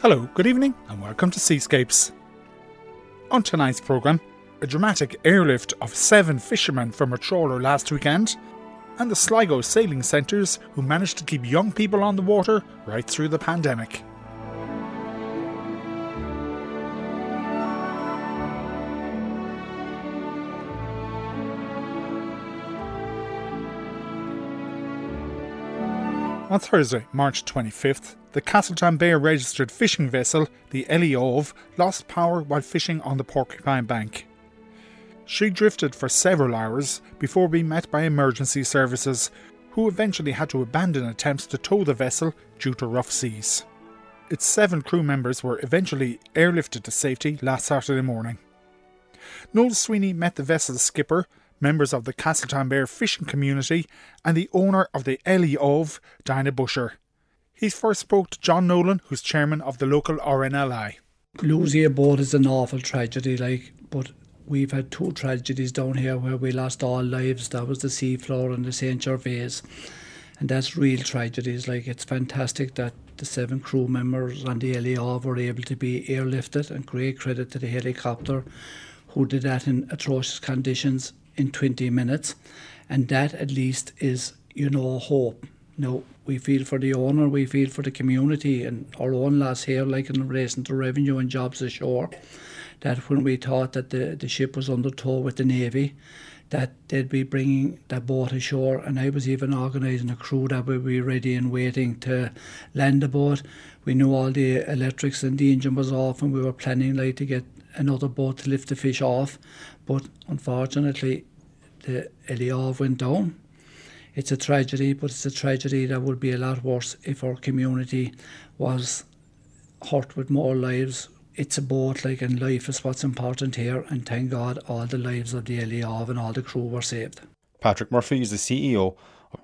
Hello, good evening, and welcome to Seascapes. On tonight's programme, a dramatic airlift of seven fishermen from a trawler last weekend, and the Sligo Sailing Centres who managed to keep young people on the water right through the pandemic. On Thursday, March 25th, the Castletownbere registered fishing vessel, the Ellie Adhamh, lost power while fishing on the Porcupine Bank. She drifted for several hours before being met by emergency services, who eventually had to abandon attempts to tow the vessel due to rough seas. Its seven crew members were eventually airlifted to safety last Saturday morning. Noel Sweeney met the vessel's skipper, members of the Castletownbere fishing community, and the owner of the Ellie Adhamh, Dinah Busher. He first spoke to John Nolan, who's chairman of the local RNLI. Losing a boat is an awful tragedy, like, but we've had two tragedies down here where we lost all lives. That was the Seaflower and the St. Gervais. And that's real tragedies. Like, it's fantastic that the seven crew members on the Adhamh were able to be airlifted, and great credit to the helicopter who did that in atrocious conditions in 20 minutes. And that at least is, you know, hope. Now, we feel for the owner, we feel for the community and our own loss here, like in relation to revenue and jobs ashore, that when we thought that the, the ship was under tow with the Navy, that they'd be bringing that boat ashore and I was even organising a crew that would be ready and waiting to land the boat. We knew all the electrics and the engine was off and we were planning like to get another boat to lift the fish off but unfortunately the Ellie Adhamh went down it's a tragedy, but it's a tragedy that would be a lot worse if our community was hurt with more lives. It's a boat, like, and life is what's important here, and thank God all the lives of the Ellie Adhamh and all the crew were saved. Patrick Murphy is the CEO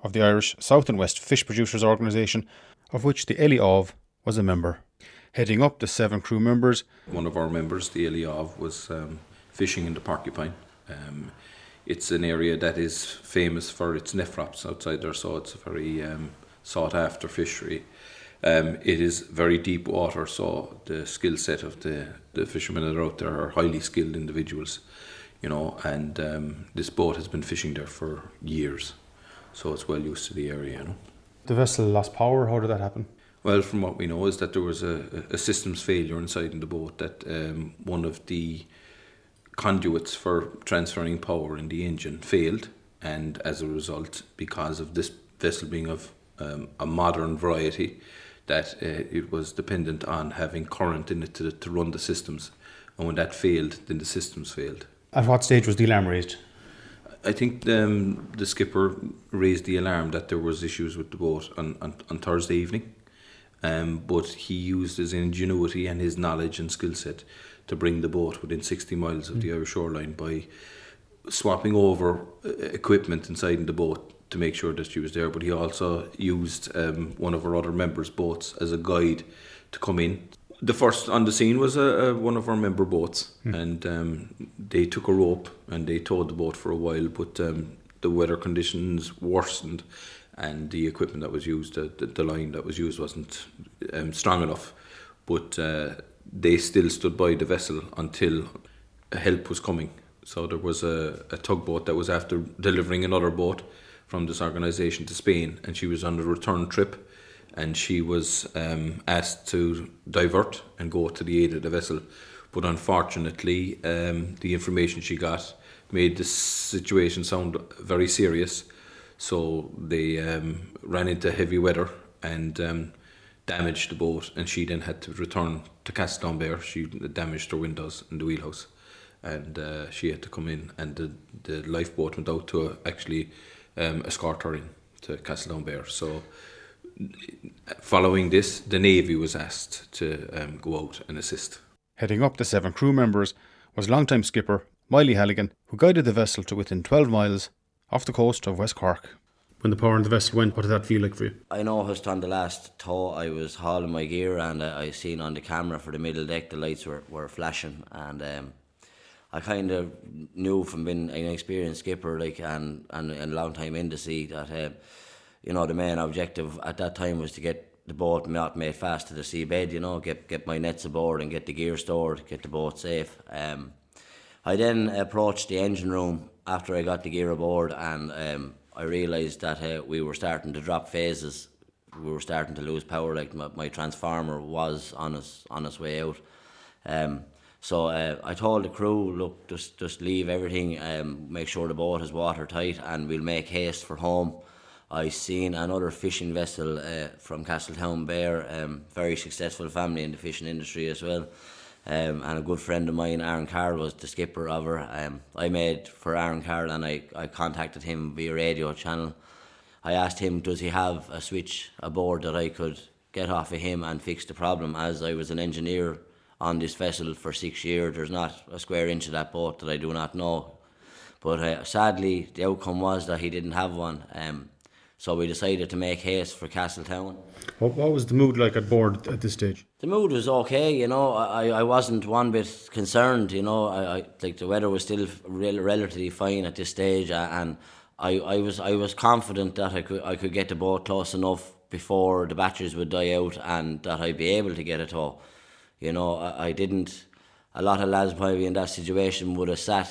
of the Irish South and West Fish Producers Organisation, of which the Ellie Adhamh was a member. Heading up the seven crew members. One of our members, the Ellie Adhamh, was um, fishing in the Porcupine. Um, it's an area that is famous for its nephrops outside there, so it's a very um, sought after fishery. Um, it is very deep water, so the skill set of the, the fishermen that are out there are highly skilled individuals, you know, and um, this boat has been fishing there for years, so it's well used to the area, you know. The vessel lost power, how did that happen? Well, from what we know is that there was a, a systems failure inside in the boat, that um, one of the conduits for transferring power in the engine failed, and as a result, because of this vessel being of um, a modern variety, that uh, it was dependent on having current in it to, to run the systems. And when that failed, then the systems failed. At what stage was the alarm raised? I think um, the skipper raised the alarm that there was issues with the boat on, on, on Thursday evening. Um, but he used his ingenuity and his knowledge and skill set to bring the boat within 60 miles of mm. the Irish shoreline by swapping over uh, equipment inside the boat to make sure that she was there. But he also used um, one of our other members' boats as a guide to come in. The first on the scene was a, a one of our member boats, mm. and um, they took a rope and they towed the boat for a while. But um, the weather conditions worsened, and the equipment that was used, the, the, the line that was used, wasn't um, strong enough. But uh, they still stood by the vessel until help was coming. So there was a, a tugboat that was after delivering another boat from this organisation to Spain, and she was on a return trip, and she was um, asked to divert and go to the aid of the vessel. But unfortunately, um, the information she got made the situation sound very serious. So they um, ran into heavy weather and um, damaged the boat, and she then had to return to Castletownbere. She damaged her windows in the wheelhouse, and uh, she had to come in, and the the lifeboat went out to actually um, escort her in to Castletownbere. So. Following this, the Navy was asked to um, go out and assist. Heading up the seven crew members was longtime skipper Miley Halligan, who guided the vessel to within 12 miles off the coast of West Cork when the power in the vessel went, what did that feel like for you? I noticed on the last tow I was hauling my gear and I, I seen on the camera for the middle deck the lights were, were flashing and um, I kind of knew from being an experienced skipper like and, and, and a long time in the sea that uh, you know the main objective at that time was to get the boat not made fast to the seabed, you know, get get my nets aboard and get the gear stored, get the boat safe. Um, I then approached the engine room after I got the gear aboard, and um, I realised that uh, we were starting to drop phases. We were starting to lose power. Like my, my transformer was on its on its way out. Um, so uh, I told the crew, look, just just leave everything, um, make sure the boat is watertight, and we'll make haste for home. I seen another fishing vessel uh, from Castletownbere, um, very successful family in the fishing industry as well. Um, and a good friend of mine, Aaron Carroll, was the skipper of her. Um, I made for Aaron Carroll and I, I contacted him via radio channel. I asked him, does he have a switch aboard that I could get off of him and fix the problem? As I was an engineer on this vessel for six years, there's not a square inch of that boat that I do not know. But uh, sadly, the outcome was that he didn't have one. Um, so we decided to make haste for Castletown. What, what was the mood like at board at this stage? The mood was okay, you know. I, I wasn't one bit concerned, you know. I, I like the weather was still rel- relatively fine at this stage, and I, I was I was confident that I could I could get the boat close enough before the batteries would die out, and that I'd be able to get it all. You know, I, I didn't. A lot of lads probably in that situation would have sat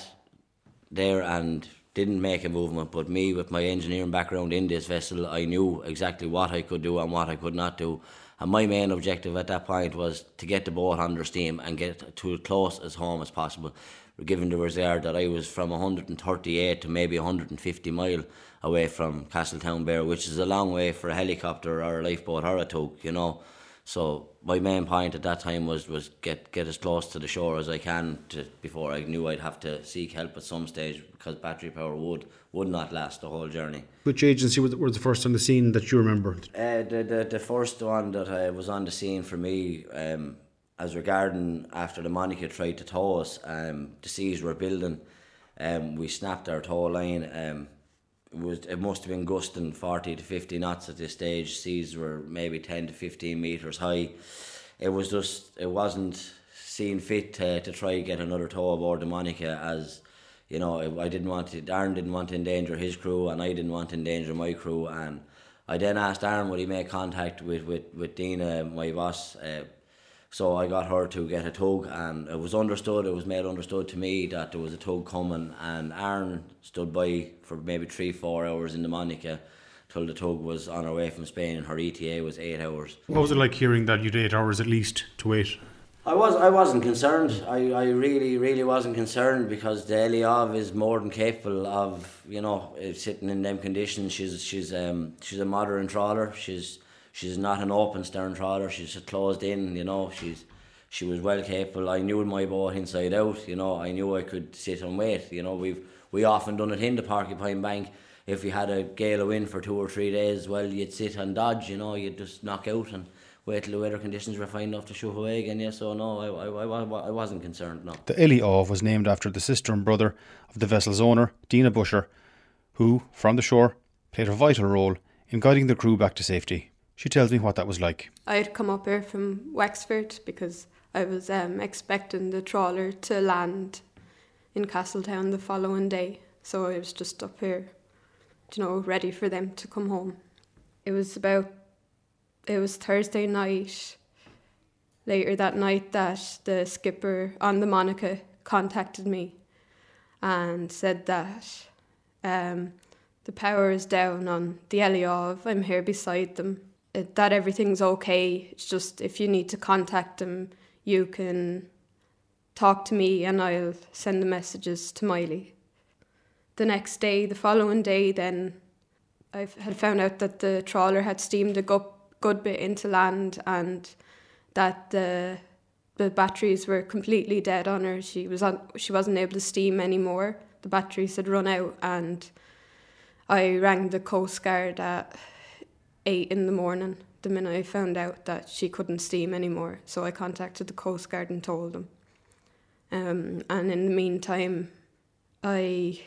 there and didn't make a movement. But me, with my engineering background in this vessel, I knew exactly what I could do and what I could not do. And my main objective at that point was to get the boat under steam and get to as close as home as possible. Given the reserve that I was from 138 to maybe 150 mile away from Castletownbere, which is a long way for a helicopter or a lifeboat or a tug, you know. So my main point at that time was was get get as close to the shore as I can to, before I knew I'd have to seek help at some stage because battery power would would not last the whole journey. Which agency was, was the first on the scene that you remember? Uh, the, the the first one that uh, was on the scene for me, um, as regarding after the Monica tried to tow us, um, the seas were building. Um, we snapped our tow line. Um, was it must have been gusting 40 to 50 knots at this stage. Seas were maybe 10 to 15 meters high. It was just it wasn't seen fit to, to try get another tow aboard the Monica as you know I didn't want to Darren didn't want to endanger his crew and I didn't want to endanger my crew. And I then asked Darren would he make contact with with, with Dina my boss uh, so I got her to get a tug, and it was understood, it was made understood to me that there was a tug coming, and Aaron stood by for maybe three, four hours in the Monica till the tug was on her way from Spain, and her ETA was eight hours. What was it like hearing that you'd eight hours at least to wait? I was I wasn't concerned. I, I really really wasn't concerned because the Ellie Adhamh is more than capable of you know sitting in them conditions. She's she's um she's a modern trawler. She's she's not an open stern trawler. She's closed in. You know, she's she was well capable. I knew my boat inside out. You know, I knew I could sit and wait. You know, we've we often done it in the Porcupine Bank. If we had a gale of wind for two or three days, well, you'd sit and dodge. You know, you'd just knock out and wait till the weather conditions were fine enough to shoot away again. Yeah, so no, I, I, I, I wasn't concerned. No. The Ellie Adhamh was named after the sister and brother of the vessel's owner, Dina Busher, who, from the shore, played a vital role in guiding the crew back to safety. She tells me what that was like. I had come up here from Wexford because I was um, expecting the trawler to land in Castletown the following day. So I was just up here, you know, ready for them to come home. It was about, it was Thursday night, later that night, that the skipper on the Monica contacted me and said that um, the power is down on the Ellie Adhamh. I'm here beside them that everything's okay. It's just if you need to contact them, you can talk to me and I'll send the messages to Miley. The next day, the following day, then I had found out that the trawler had steamed a good, good bit into land and that the the batteries were completely dead on her. She was on, she wasn't able to steam anymore. The batteries had run out, and I rang the coast guard at eight in the morning the minute I found out that she couldn't steam anymore. So I contacted the Coast Guard and told them. Um, and in the meantime, I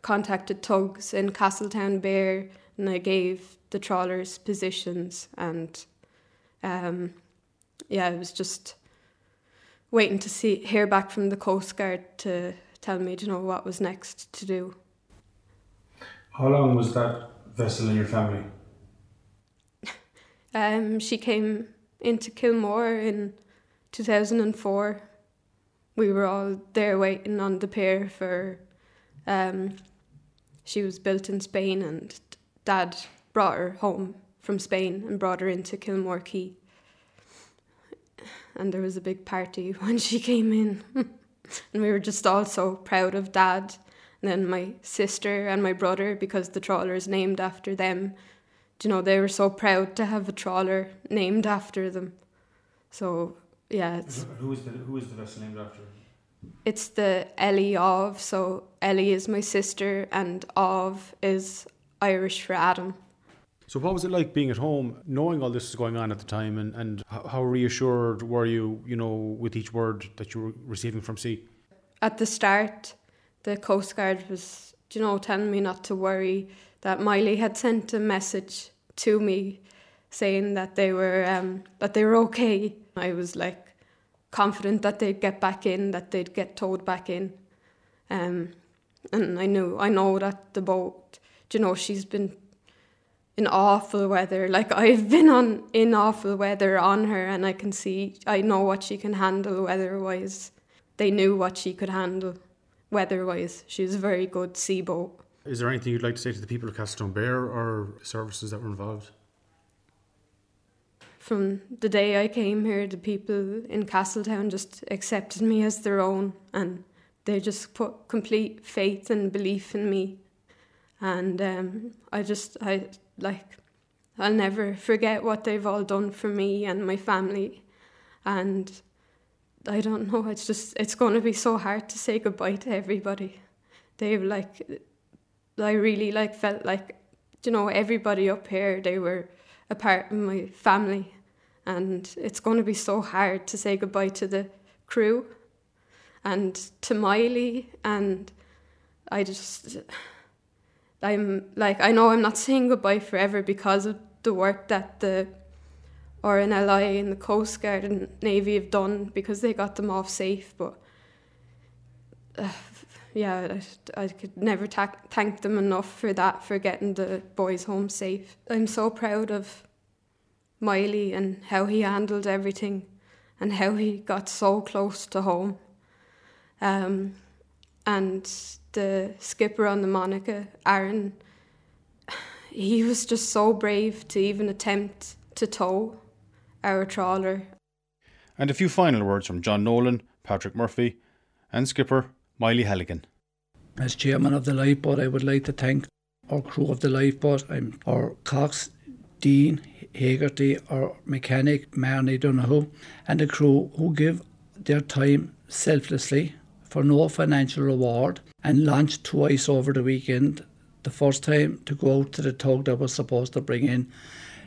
contacted tugs in Castletownbere and I gave the trawlers positions and um, yeah, I was just waiting to see hear back from the Coast Guard to tell me you know what was next to do. How long was that vessel in your family? Um, she came into Kilmore in 2004. We were all there waiting on the pier for. Um, she was built in Spain, and Dad brought her home from Spain and brought her into Kilmore Quay. And there was a big party when she came in, and we were just all so proud of Dad. And then my sister and my brother, because the trawler is named after them, you know, they were so proud to have a trawler named after them. So yeah, it's Who is the Who is the vessel named after? it's the Ellie Adhamh. So Ellie is my sister, and Adhamh is Irish for Adam. So, what was it like being at home, knowing all this was going on at the time, and, and how how reassured were you, you know, with each word that you were receiving from sea? At the start, the Coast Guard was, you know, telling me not to worry. That Miley had sent a message to me saying that they were um, that they were okay. I was like confident that they'd get back in, that they'd get towed back in. Um, and I knew I know that the boat, you know, she's been in awful weather. Like I've been on in awful weather on her, and I can see I know what she can handle weather wise. They knew what she could handle weather wise. She's a very good sea boat. Is there anything you'd like to say to the people of Castletownbere or services that were involved? From the day I came here, the people in Castletown just accepted me as their own, and they just put complete faith and belief in me. And um, I just, I like, I'll never forget what they've all done for me and my family. And I don't know, it's just, it's going to be so hard to say goodbye to everybody. They've like, I really like felt like, you know, everybody up here, they were a part of my family. And it's going to be so hard to say goodbye to the crew and to Miley. And I just, I'm like, I know I'm not saying goodbye forever because of the work that the RNLI and the Coast Guard and Navy have done because they got them off safe. But uh, yeah, I, I could never ta- thank them enough for that, for getting the boys home safe. I'm so proud of Miley and how he handled everything and how he got so close to home. Um, and the skipper on the Monica, Aaron, he was just so brave to even attempt to tow our trawler. And a few final words from John Nolan, Patrick Murphy, and skipper Miley Halligan. As chairman of the lifeboat, I would like to thank our crew of the lifeboat, um, our Cox, Dean, Hagerty, our mechanic, Marnie Donoghue, and the crew who give their time selflessly for no financial reward and launched twice over the weekend. The first time to go out to the tug that was supposed to bring in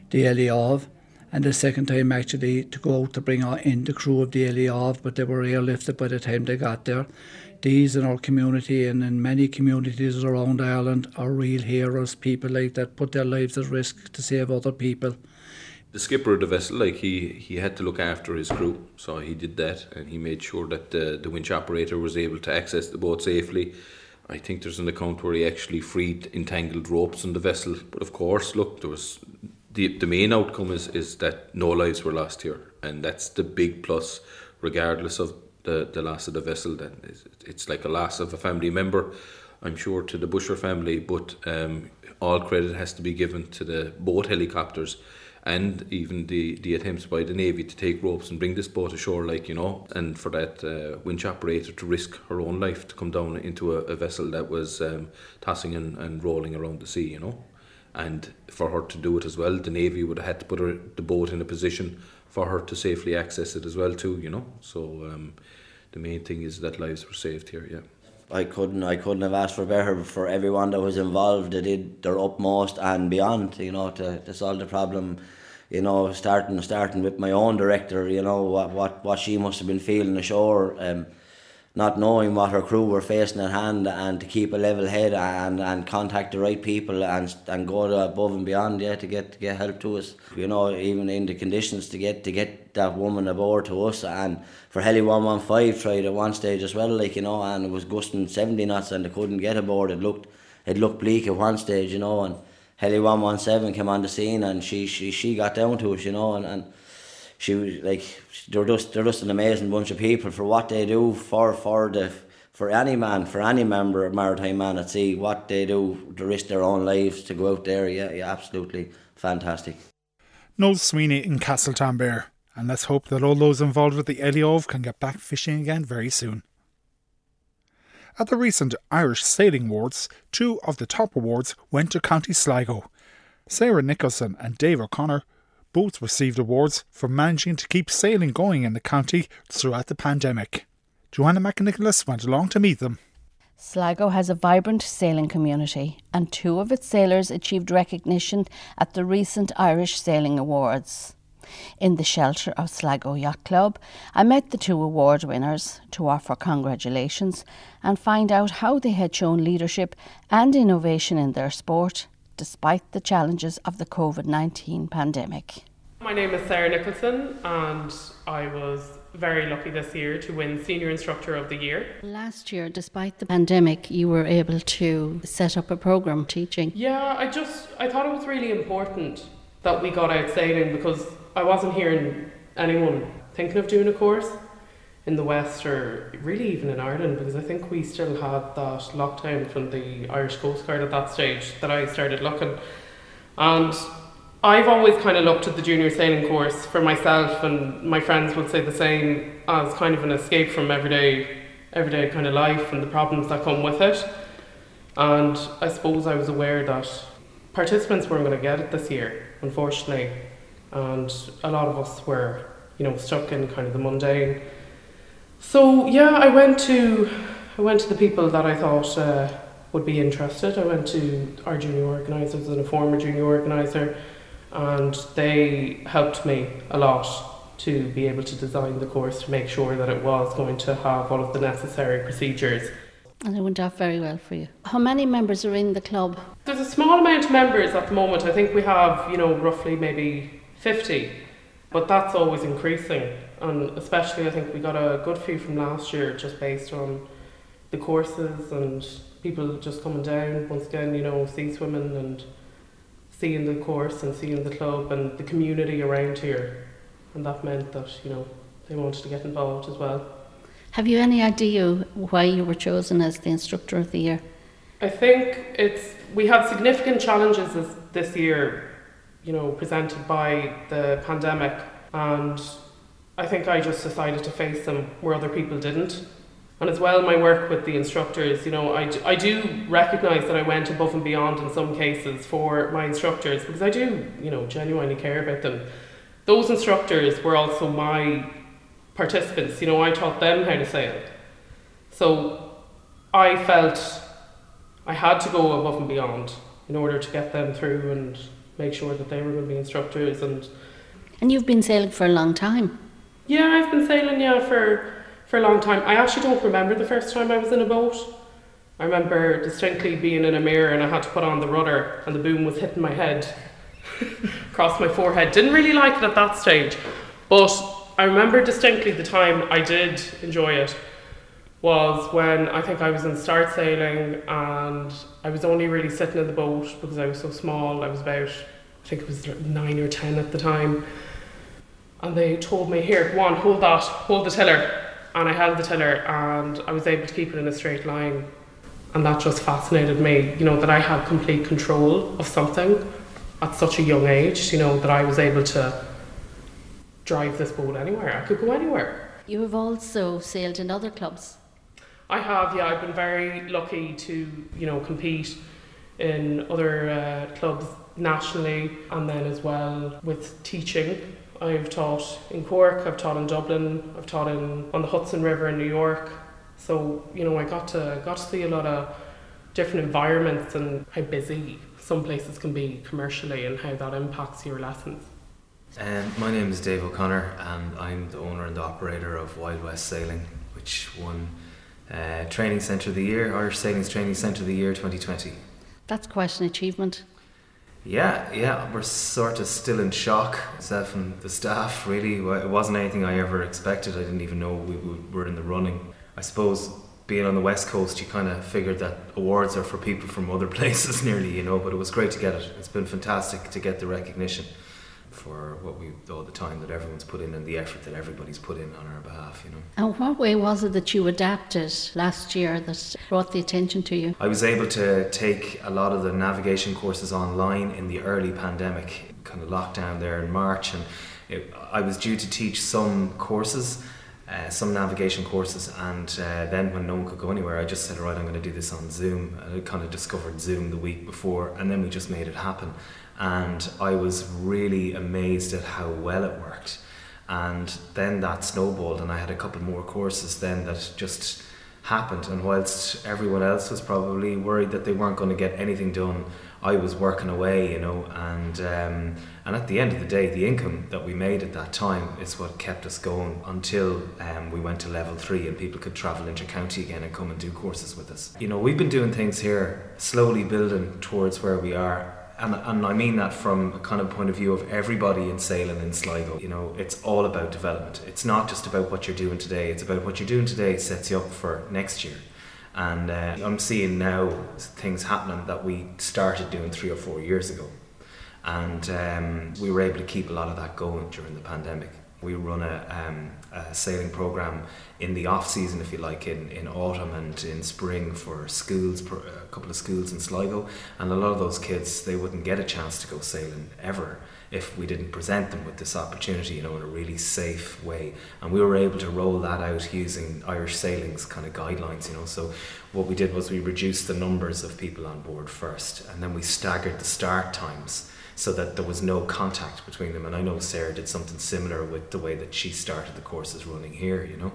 the Ellie Adhamh, and the second time actually to go out to bring in the crew of the Ellie Adhamh, but they were airlifted by the time they got there. These in our community and in many communities around Ireland are real heroes, people like that put their lives at risk to save other people. the skipper of the vessel, like he, he had to look after his crew, so he did that, and he made sure that the, the winch operator was able to access the boat safely. I think there's an account where he actually freed entangled ropes on the vessel. But of course, look, there was the the main outcome is is that no lives were lost here, and that's the big plus, regardless of the the loss of the vessel. Is, it's like a loss of a family member, I'm sure, to the Busher family, but um, all credit has to be given to the boat helicopters and even the, the attempts by the Navy to take ropes and bring this boat ashore, like, you know, and for that uh, winch operator to risk her own life to come down into a, a vessel that was um, tossing and, and rolling around the sea, you know. And for her to do it as well, the Navy would have had to put her, the boat in a position for her to safely access it as well, too, you know. So um, the main thing is that lives were saved here, yeah. I couldn't I couldn't have asked for better for everyone that was involved. They did their utmost and beyond, you know, to, to solve the problem. You know, starting starting with my own director, you know, what what, what she must have been feeling ashore, um, not knowing what her crew were facing at hand and to keep a level head and, and contact the right people and and go above and beyond, yeah, to get to get help to us. You know, even in the conditions to get to get that woman aboard to us and for Heli one one five tried at one stage as well, like, you know, and it was gusting seventy knots and they couldn't get aboard. It looked it looked bleak at one stage, you know, and Heli One One Seven came on the scene, and she she she got down to us, you know, and. and she was like they're just they're just an amazing bunch of people for what they do for for the for any man for any member of maritime man at sea what they do to risk their own lives to go out there yeah yeah absolutely fantastic. Noel Sweeney in Castletownbere and let's hope that all those involved with the Ellie Adhamh can get back fishing again very soon. At the recent Irish Sailing Awards, two of the top awards went to County Sligo. Sarah Nicholson and Dave O'Connor both received awards for managing to keep sailing going in the county throughout the pandemic. Joanna McNicholas went along to meet them. Sligo has a vibrant sailing community, and two of its sailors achieved recognition at the recent Irish Sailing Awards. In the shelter of Sligo Yacht Club, I met the two award winners to offer congratulations and find out how they had shown leadership and innovation in their sport despite the challenges of the COVID 19 pandemic. My name is Sarah Nicholson, and I was very lucky this year to win Senior Instructor of the Year. Last year, despite the pandemic, you were able to set up a program teaching. Yeah, I just I thought it was really important that we got out sailing because I wasn't hearing anyone thinking of doing a course in the West or really even in Ireland because I think we still had that lockdown from the Irish Coast Guard at that stage that I started looking. And I've always kind of looked at the junior sailing course for myself and my friends would say the same as kind of an escape from everyday everyday kind of life and the problems that come with it. And I suppose I was aware that participants weren't going to get it this year, unfortunately. And a lot of us were, you know, stuck in kind of the mundane so yeah, I went to I went to the people that I thought uh, would be interested. I went to our junior organisers and a former junior organiser, and they helped me a lot to be able to design the course to make sure that it was going to have all of the necessary procedures. And it went off very well for you. How many members are in the club? There's a small amount of members at the moment. I think we have, you know, roughly maybe 50, but that's always increasing and especially I think we got a good few from last year just based on the courses and people just coming down once again, you know, sea swimming and seeing the course and seeing the club and the community around here. And that meant that, you know, they wanted to get involved as well. Have you any idea why you were chosen as the instructor of the year? I think it's we had significant challenges this, this year, you know, presented by the pandemic and I think I just decided to face them where other people didn't. And as well, my work with the instructors, you know, I, I do recognise that I went above and beyond in some cases for my instructors because I do, you know, genuinely care about them. Those instructors were also my participants, you know, I taught them how to sail. So I felt I had to go above and beyond in order to get them through and make sure that they were going to be instructors and and you've been sailing for a long time yeah, I've been sailing yeah for for a long time. I actually don't remember the first time I was in a boat. I remember distinctly being in a mirror and I had to put on the rudder and the boom was hitting my head across my forehead. Didn't really like it at that stage, but I remember distinctly the time I did enjoy it was when I think I was in start sailing and I was only really sitting in the boat because I was so small. I was about, I think it was nine or ten at the time and they told me, here, go on, hold that, hold the tiller. And I held the tiller and I was able to keep it in a straight line. And that just fascinated me, you know, that I had complete control of something at such a young age, you know, that I was able to drive this boat anywhere. I could go anywhere. You have also sailed in other clubs. I have, yeah. I've been very lucky to, you know, compete in other uh, clubs nationally and then as well with teaching I've taught in Cork, I've taught in Dublin, I've taught in on the Hudson River in New York. So you know, I got to got to see a lot of different environments and how busy some places can be commercially and how that impacts your lessons. Um, my name is Dave O'Connor and I'm the owner and the operator of Wild West Sailing, which won uh, Training Centre of the Year, Irish Sailing's Training Centre of the Year 2020. That's quite an achievement. Yeah, yeah, we're sort of still in shock, myself and the staff. Really, it wasn't anything I ever expected. I didn't even know we were in the running. I suppose being on the west coast, you kind of figured that awards are for people from other places, nearly, you know. But it was great to get it. It's been fantastic to get the recognition for what we all the time that everyone's put in and the effort that everybody's put in on our behalf, you know. And what way was it that you adapted last year that brought the attention to you? I was able to take a lot of the navigation courses online in the early pandemic, kind of lockdown there in March, and it, I was due to teach some courses uh, some navigation courses, and uh, then when no one could go anywhere, I just said, "Right, I'm going to do this on Zoom." I kind of discovered Zoom the week before, and then we just made it happen. And I was really amazed at how well it worked. And then that snowballed, and I had a couple more courses then that just happened. And whilst everyone else was probably worried that they weren't going to get anything done, I was working away, you know, and um, and at the end of the day, the income that we made at that time is what kept us going until um, we went to level three and people could travel into county again and come and do courses with us. You know, we've been doing things here, slowly building towards where we are. And, and I mean that from a kind of point of view of everybody in sailing in Sligo. You know, it's all about development. It's not just about what you're doing today. It's about what you're doing today sets you up for next year. And uh, I'm seeing now things happening that we started doing three or four years ago. And um, we were able to keep a lot of that going during the pandemic. We run a, um, a sailing program in the off season, if you like, in, in autumn and in spring for schools, a couple of schools in Sligo. And a lot of those kids, they wouldn't get a chance to go sailing ever if we didn't present them with this opportunity, you know, in a really safe way. And we were able to roll that out using Irish Sailing's kind of guidelines, you know. So what we did was we reduced the numbers of people on board first, and then we staggered the start times so that there was no contact between them. And I know Sarah did something similar with the way that she started the courses running here, you know.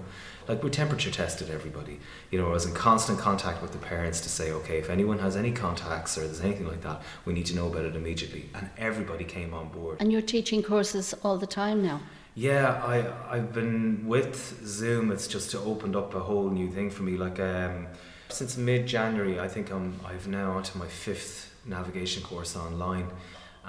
Like we temperature tested everybody. You know, I was in constant contact with the parents to say, okay, if anyone has any contacts or there's anything like that, we need to know about it immediately. And everybody came on board. And you're teaching courses all the time now? Yeah, I, I've been with Zoom, it's just opened up a whole new thing for me. Like, um, since mid January, I think I'm, I've now onto my fifth navigation course online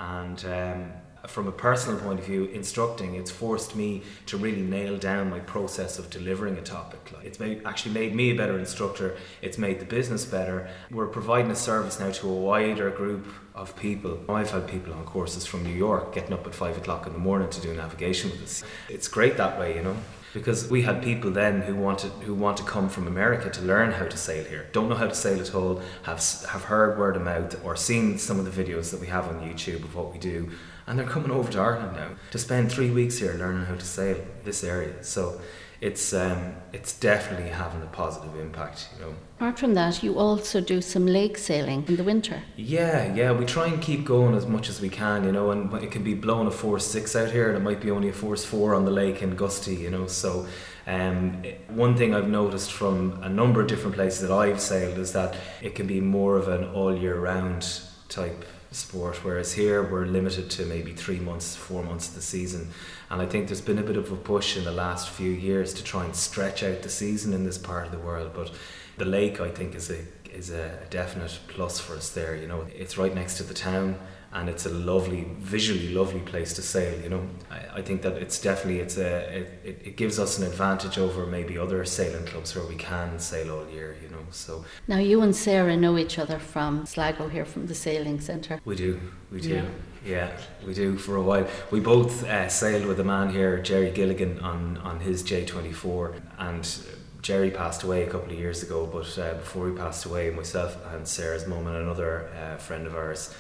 and um, from a personal point of view, instructing, it's forced me to really nail down my process of delivering a topic. Like it's made, actually made me a better instructor. It's made the business better. We're providing a service now to a wider group of people. I've had people on courses from New York getting up at five o'clock in the morning to do navigation with us. It's great that way, you know because we had people then who wanted who want to come from America to learn how to sail here, don't know how to sail at all, have have heard word of mouth or seen some of the videos that we have on YouTube of what we do, and they're coming over to Ireland now to spend three weeks here learning how to sail this area. So it's um, it's definitely having a positive impact, you know. Apart from that, you also do some lake sailing in the winter. Yeah, yeah, we try and keep going as much as we can, you know, and it can be blowing a force six out here, and it might be only a force four on the lake in Gusty, you know. So, um, one thing I've noticed from a number of different places that I've sailed is that it can be more of an all year round type sport, whereas here we're limited to maybe three months, four months of the season. And I think there's been a bit of a push in the last few years to try and stretch out the season in this part of the world, but the lake, I think, is a is a definite plus for us there. You know, it's right next to the town, and it's a lovely, visually lovely place to sail. You know, I, I think that it's definitely it's a it, it gives us an advantage over maybe other sailing clubs where we can sail all year. You know, so now you and Sarah know each other from Sligo here from the sailing centre. We do, we do. Yeah. Yeah, we do for a while. We both uh, sailed with a man here, Jerry Gilligan, on, on his J24, and Jerry passed away a couple of years ago, but uh, before he passed away, myself and Sarah's mum and another uh, friend of ours,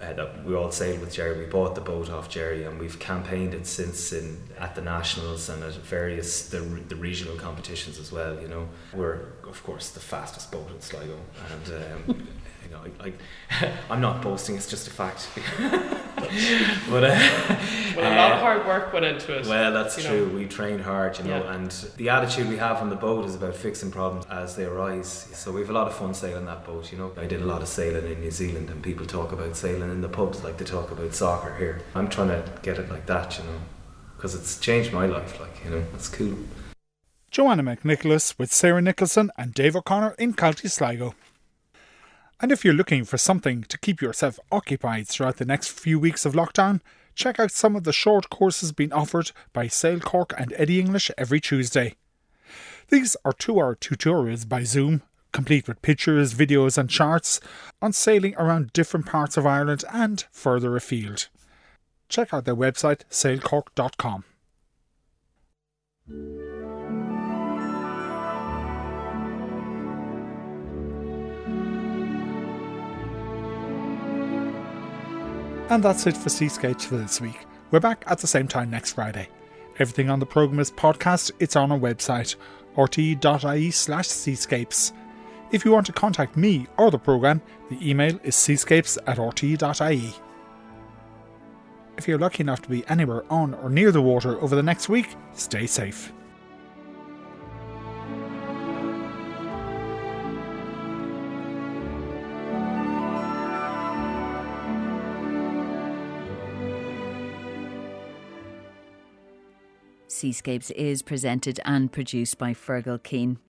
uh, that we all sailed with Jerry. We bought the boat off Jerry, and we've campaigned it since in at the nationals and at various the, the regional competitions as well. You know, we're of course the fastest boat in Sligo, and um, you know, I, I'm not boasting; it's just a fact. but uh, well, a lot of eh, hard work went into it. Well, that's true. Know. We trained hard, you know, yeah. and the attitude we have on the boat is about fixing problems as they arise. So we have a lot of fun sailing that boat. You know, I did a lot of sailing in New Zealand, and people talk about sailing in the pubs like they talk about soccer here. I'm trying to get it like that, you know, because it's changed my life. Like you know, it's cool. Joanna McNicholas with Sarah Nicholson and Dave O'Connor in County Sligo. And if you're looking for something to keep yourself occupied throughout the next few weeks of lockdown, check out some of the short courses being offered by Sail Cork and Eddie English every Tuesday. These are two hour tutorials by Zoom, complete with pictures, videos, and charts on sailing around different parts of Ireland and further afield. Check out their website, sailcork.com. And that's it for Seascapes for this week. We're back at the same time next Friday. Everything on the programme is podcast. It's on our website, rte.ie slash seascapes. If you want to contact me or the programme, the email is seascapes at rte.ie. If you're lucky enough to be anywhere on or near the water over the next week, stay safe. Seascapes is presented and produced by Fergal Keane.